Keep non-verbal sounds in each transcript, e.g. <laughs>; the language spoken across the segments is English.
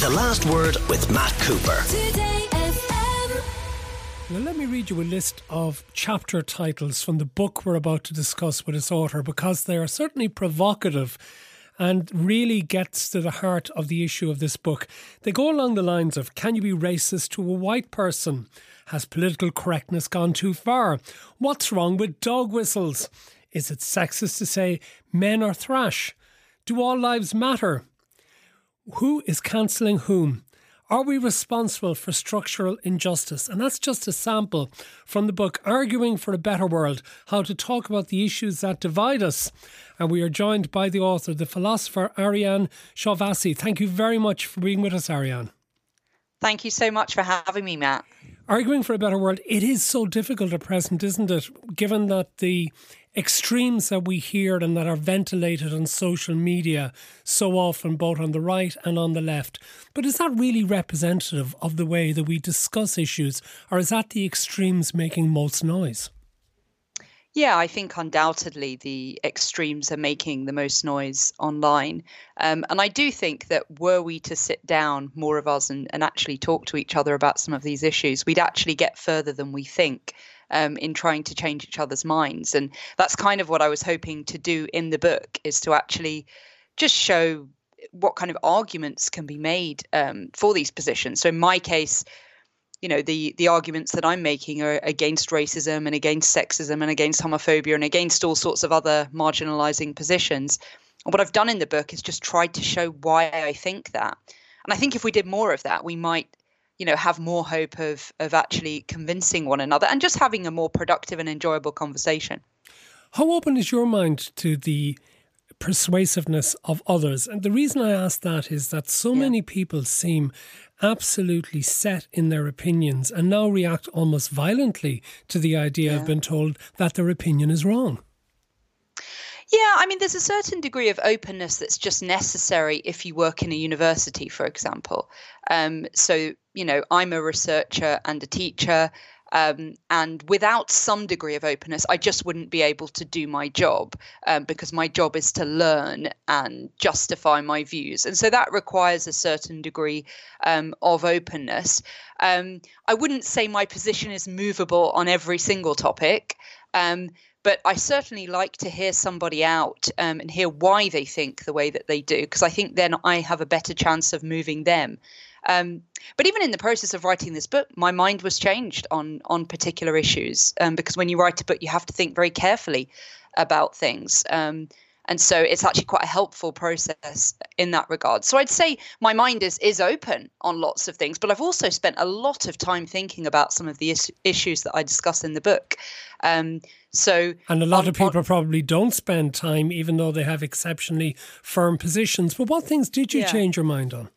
The Last Word with Matt Cooper. Now, let me read you a list of chapter titles from the book we're about to discuss with its author because they are certainly provocative and really gets to the heart of the issue of this book. They go along the lines of Can you be racist to a white person? Has political correctness gone too far? What's wrong with dog whistles? Is it sexist to say men are thrash? Do all lives matter? Who is cancelling whom? Are we responsible for structural injustice? And that's just a sample from the book Arguing for a Better World How to Talk About the Issues That Divide Us. And we are joined by the author, the philosopher Arianne Shahvisi. Thank you very much for being with us, Arianne. Thank you so much for having me, Matt. Arguing for a better world, it is so difficult at present, isn't it? Given that the extremes that we hear and that are ventilated on social media so often, both on the right and on the left. But is that really representative of the way that we discuss issues, or is that the extremes making most noise? Yeah, I think undoubtedly the extremes are making the most noise online. Um, and I do think that were we to sit down, more of us, and, and actually talk to each other about some of these issues, we'd actually get further than we think um, in trying to change each other's minds. And that's kind of what I was hoping to do in the book is to actually just show what kind of arguments can be made um, for these positions. So in my case, you know the the arguments that I'm making are against racism and against sexism and against homophobia and against all sorts of other marginalizing positions. And what I've done in the book is just tried to show why I think that. And I think if we did more of that, we might you know have more hope of of actually convincing one another and just having a more productive and enjoyable conversation how open is your mind to the persuasiveness of others and the reason i ask that is that so yeah. many people seem absolutely set in their opinions and now react almost violently to the idea yeah. of being told that their opinion is wrong yeah, I mean, there's a certain degree of openness that's just necessary if you work in a university, for example. Um, so, you know, I'm a researcher and a teacher. Um, and without some degree of openness, I just wouldn't be able to do my job um, because my job is to learn and justify my views. And so that requires a certain degree um, of openness. Um, I wouldn't say my position is movable on every single topic. Um, but I certainly like to hear somebody out um, and hear why they think the way that they do, because I think then I have a better chance of moving them. Um, but even in the process of writing this book, my mind was changed on on particular issues um, because when you write a book, you have to think very carefully about things. Um, and so it's actually quite a helpful process in that regard. So I'd say my mind is is open on lots of things, but I've also spent a lot of time thinking about some of the is- issues that I discuss in the book. Um, so, and a lot on, of people on, probably don't spend time, even though they have exceptionally firm positions. But what things did you yeah. change your mind on?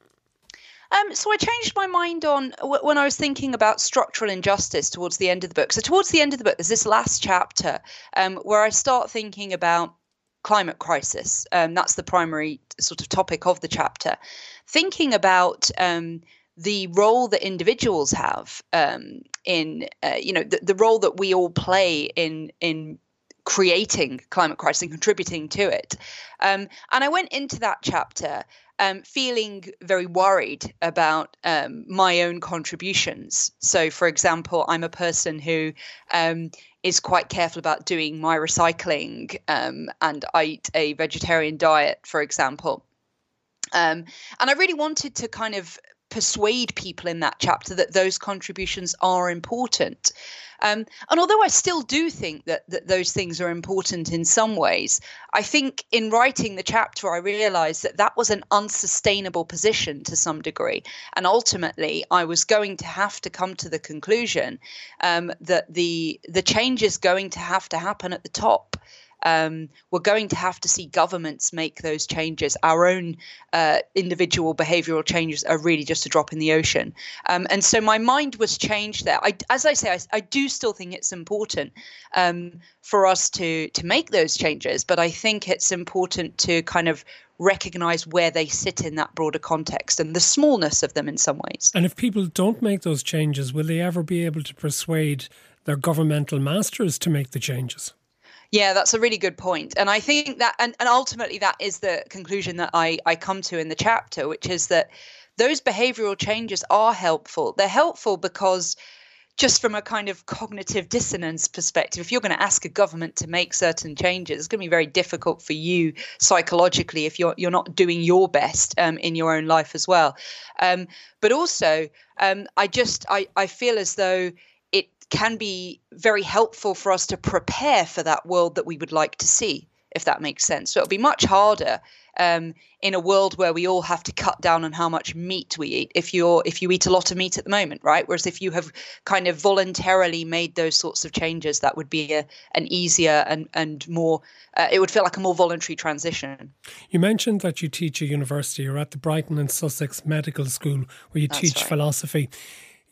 Um, so I changed my mind on when I was thinking about structural injustice towards the end of the book. So towards the end of the book, there's this last chapter um, where I start thinking about climate crisis. Um, that's the primary sort of topic of the chapter. Thinking about um, the role that individuals have um, in, uh, you know, the, the role that we all play in in creating climate crisis and contributing to it. Um, and I went into that chapter um, feeling very worried about um, my own contributions. So, for example, I'm a person who um, is quite careful about doing my recycling um, and I eat a vegetarian diet, for example. Um, and I really wanted to kind of persuade people in that chapter that those contributions are important. Um, and although I still do think that, that those things are important in some ways, I think in writing the chapter, I realized that that was an unsustainable position to some degree. And ultimately, I was going to have to come to the conclusion um, that the, the change is going to have to happen at the top um, we're going to have to see governments make those changes. Our own uh, individual behavioural changes are really just a drop in the ocean. Um, and so my mind was changed there. I, as I say, I, I, do still think it's important um, for us to to make those changes, but I think it's important to kind of recognize where they sit in that broader context and the smallness of them in some ways. And if people don't make those changes, will they ever be able to persuade their governmental masters to make the changes? Yeah, that's a really good point. And I think that, and, and ultimately, that is the conclusion that I, I come to in the chapter, which is that those behavioral changes are helpful. They're helpful because just from a kind of cognitive dissonance perspective, if you're going to ask a government to make certain changes, it's going to be very difficult for you psychologically if you're you're not doing your best um, in your own life as well. Um, but also, um, I just I, I feel as though it can be very helpful for us to prepare for that world that we would like to see, if that makes sense. So it'll be much harder um, in a world where we all have to cut down on how much meat we eat if you're if you eat a lot of meat at the moment right whereas if you have kind of voluntarily made those sorts of changes that would be a, an easier and and more uh, it would feel like a more voluntary transition you mentioned that you teach at university you're at the brighton and sussex medical school where you That's teach right. philosophy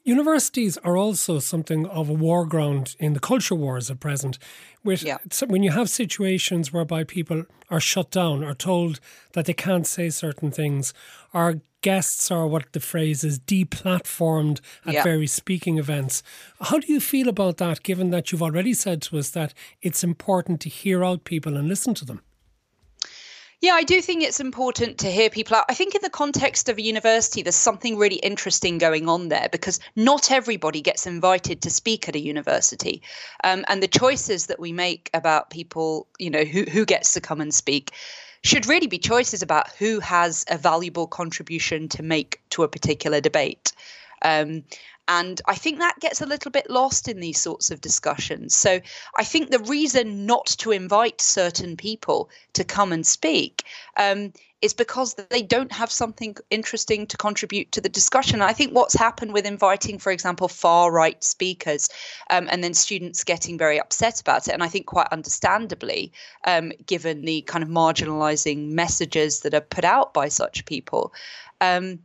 Universities are also something of a war ground in the culture wars at present. With, Yeah. so when you have situations whereby people are shut down or told that they can't say certain things, our guests are what the phrase is deplatformed at Yeah. various speaking events. How do you feel about that, given that you've already said to us that it's important to hear out people and listen to them? Yeah, I do think it's important to hear people out. I think in the context of a university, there's something really interesting going on there because not everybody gets invited to speak at a university. Um, and the choices that we make about people, you know, who, who gets to come and speak should really be choices about who has a valuable contribution to make to a particular debate. Um, and I think that gets a little bit lost in these sorts of discussions. So I think the reason not to invite certain people to come and speak um, is because they don't have something interesting to contribute to the discussion. I think what's happened with inviting, for example, far right speakers um, and then students getting very upset about it, and I think quite understandably, um, given the kind of marginalizing messages that are put out by such people. Um,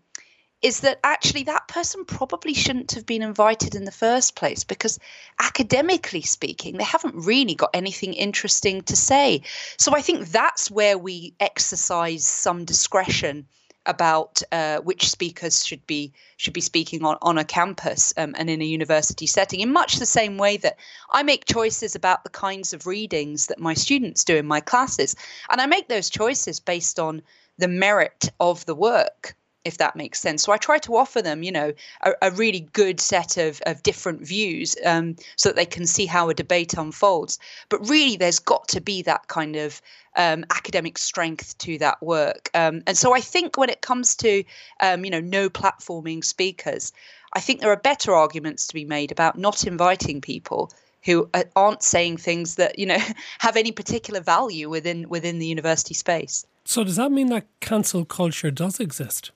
is that actually that person probably shouldn't have been invited in the first place because academically speaking they haven't really got anything interesting to say. So i think that's where we exercise some discretion about uh, which speakers should be should be speaking on, on a campus um, and in a university setting in much the same way that I make choices about the kinds of readings that my students do in my classes. And I make those choices based on the merit of the work if that makes sense. So I try to offer them, you know, a, a really good set of, of different views um, so that they can see how a debate unfolds. But really, there's got to be that kind of um, academic strength to that work. Um, and so I think when it comes to, um, you know, no platforming speakers, I think there are better arguments to be made about not inviting people who aren't saying things that you know <laughs> have any particular value within within the university space. So does that mean that cancel culture does exist?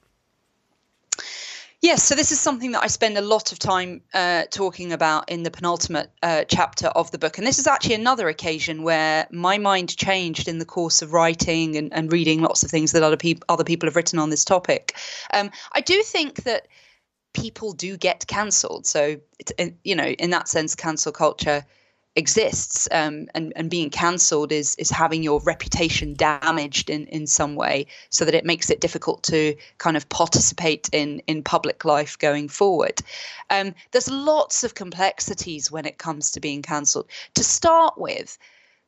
Yes, so this is something that I spend a lot of time uh, talking about in the penultimate uh, chapter of the book. And this is actually another occasion where my mind changed in the course of writing and, and reading lots of things that other, peop- other people have written on this topic. Um, I do think that people do get cancelled. So, it, you know, in that sense, cancel culture exists um, and, and being cancelled is is having your reputation damaged in, in some way so that it makes it difficult to kind of participate in in public life going forward. Um, there's lots of complexities when it comes to being cancelled. To start with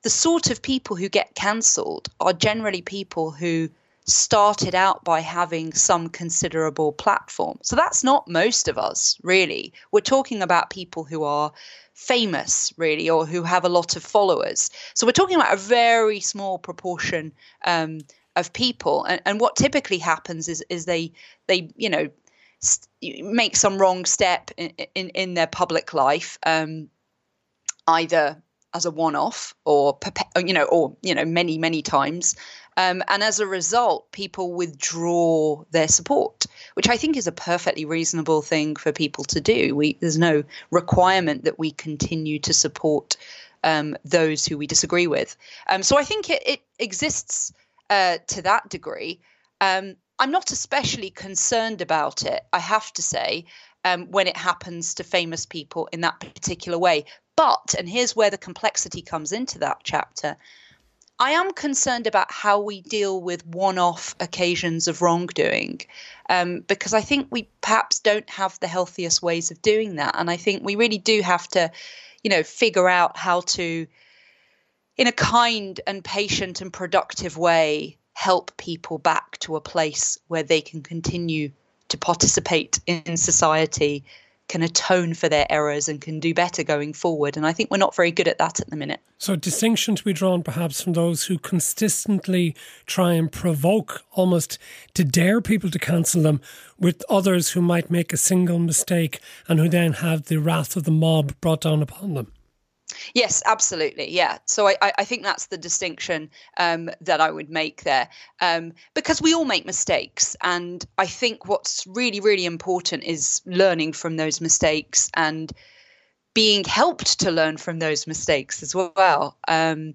the sort of people who get cancelled are generally people who started out by having some considerable platform. So that's not most of us, really. We're talking about people who are famous, really, or who have a lot of followers. So we're talking about a very small proportion um, of people. And, and what typically happens is is they they you know st- make some wrong step in in, in their public life, um, either as a one-off or you know or you know many many times. Um, and as a result people withdraw their support which i think is a perfectly reasonable thing for people to do. We there's no requirement that we continue to support um, those who we disagree with. Um, so i think it, it exists uh, to that degree. Um, i'm not especially concerned about it i have to say um, when it happens to famous people in that particular way but, and here's where the complexity comes into that chapter, I am concerned about how we deal with one off occasions of wrongdoing um, because I think we perhaps don't have the healthiest ways of doing that. And I think we really do have to, you know, figure out how to, in a kind and patient and productive way, help people back to a place where they can continue to participate in society can atone for their errors and can do better going forward. And I think we're not very good at that at the minute. So, distinction to be drawn perhaps from those who consistently try and provoke almost to dare people to cancel them, with others who might make a single mistake and who then have the wrath of the mob brought down upon them. Yes, absolutely. Yeah. So I, I think that's the distinction um, that I would make there um, because we all make mistakes. And I think what's really, really important is learning from those mistakes and being helped to learn from those mistakes as well. Um,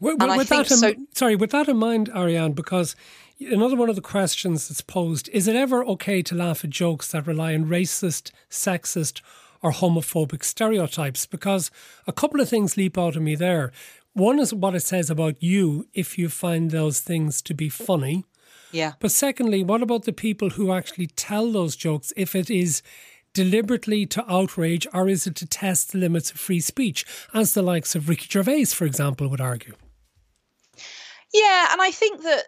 with, with that in, so, sorry, with that in mind, Arianne, because another one of the questions that's posed is it ever okay to laugh at jokes that rely on racist, sexist, or homophobic stereotypes because a couple of things leap out at me there. One is what it says about you if you find those things to be funny. Yeah. But secondly, what about the people who actually tell those jokes if it is deliberately to outrage or is it to test the limits of free speech, as the likes of Ricky Gervais, for example, would argue? Yeah, and I think that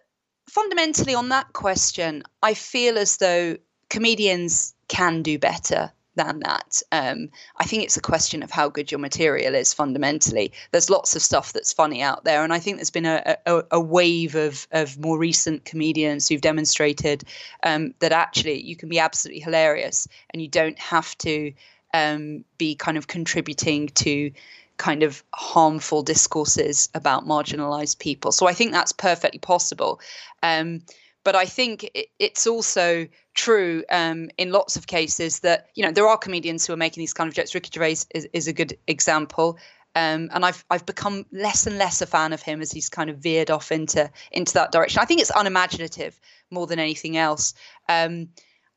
fundamentally on that question, I feel as though comedians can do better than that. Um, I think it's a question of how good your material is fundamentally. There's lots of stuff that's funny out there, and I think there's been a, a, a wave of, of more recent comedians who've demonstrated um, that actually you can be absolutely hilarious and you don't have to um, be kind of contributing to kind of harmful discourses about marginalized people. So I think that's perfectly possible. Um, but I think it, it's also true um, in lots of cases that you know there are comedians who are making these kind of jokes. Ricky Gervais is, is a good example. Um, and I've I've become less and less a fan of him as he's kind of veered off into into that direction. I think it's unimaginative more than anything else. Um,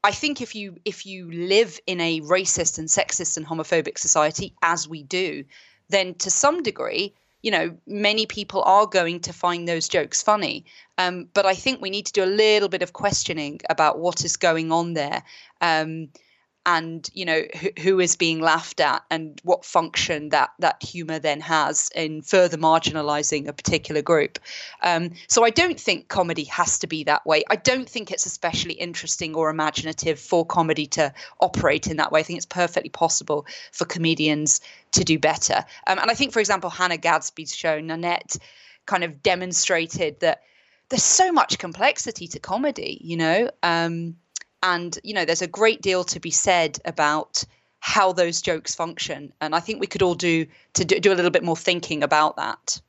I think if you if you live in a racist and sexist and homophobic society, as we do, then to some degree you know, many people are going to find those jokes funny. Um, but I think we need to do a little bit of questioning about what is going on there. Um, and you know who, who is being laughed at and what function that that humor then has in further marginalizing a particular group. Um, so i don't think comedy has to be that way. I don't think it's especially interesting or imaginative for comedy to operate in that way. I think it's perfectly possible for comedians to do better. Um, and i think for example hannah gadsby's show nanette kind of demonstrated that there's so much complexity to comedy you know? Um, and, you know, there's a great deal to be said about how those jokes function. And I think we could all do to do, do a little bit more thinking about that.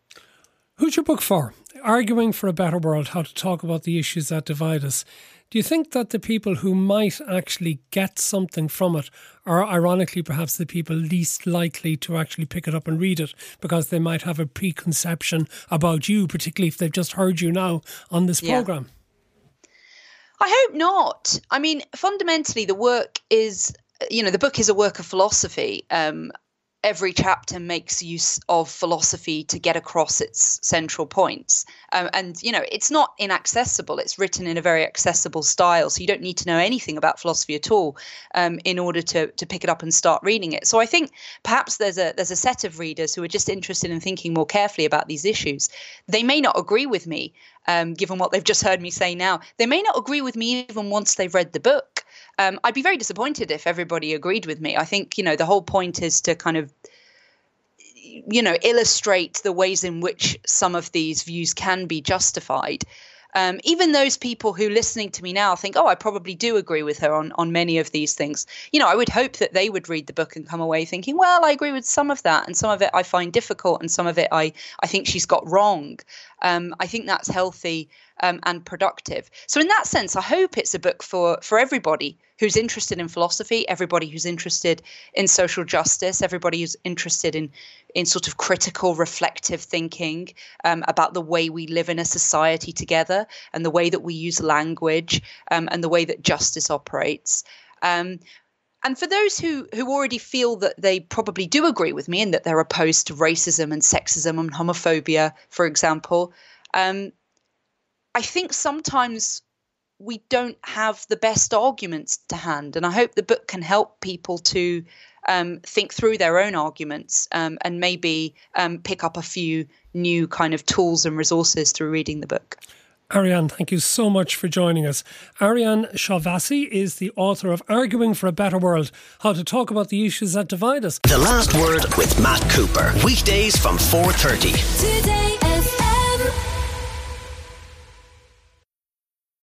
Who's your book for? Arguing for a Better World, how to talk about the issues that divide us. Do you think that the people who might actually get something from it are ironically perhaps the people least likely to actually pick it up and read it because they might have a preconception about you, particularly if they've just heard you now on this yeah. program? I hope not. I mean, fundamentally, the work is, you know, the book is a work of philosophy. Um, every chapter makes use of philosophy to get across its central points. Um, and, you know, it's not inaccessible. It's written in a very accessible style. So you don't need to know anything about philosophy at all um, in order to, to pick it up and start reading it. So I think perhaps there's a, there's a set of readers who are just interested in thinking more carefully about these issues. They may not agree with me, um, given what they've just heard me say now. They may not agree with me even once they've read the book. Um, I'd be very disappointed if everybody agreed with me. I think, you know, the whole point is to kind of you know illustrate the ways in which some of these views can be justified um, even those people who listening to me now think, oh, I probably do agree with her on, on many of these things. You know, I would hope that they would read the book and come away thinking, well, I agree with some of that, and some of it I find difficult, and some of it I, I think she's got wrong. Um, I think that's healthy um, and productive. So in that sense, I hope it's a book for for everybody who's interested in philosophy, everybody who's interested in social justice, everybody who's interested in in sort of critical, reflective thinking um, about the way we live in a society together and the way that we use language um, and the way that justice operates. Um, and for those who who already feel that they probably do agree with me and that they're opposed to racism and sexism and homophobia, for example, um, I think sometimes we don't have the best arguments to hand. And I hope the book can help people to um, think through their own arguments um, and maybe um, pick up a few new kind of tools and resources through reading the book. Arianne, thank you so much for joining us. Arianne Shahvisi is the author of Arguing for a Better World How to Talk About the Issues That Divide Us. The Last Word with Matt Cooper. Weekdays from 4.30. Today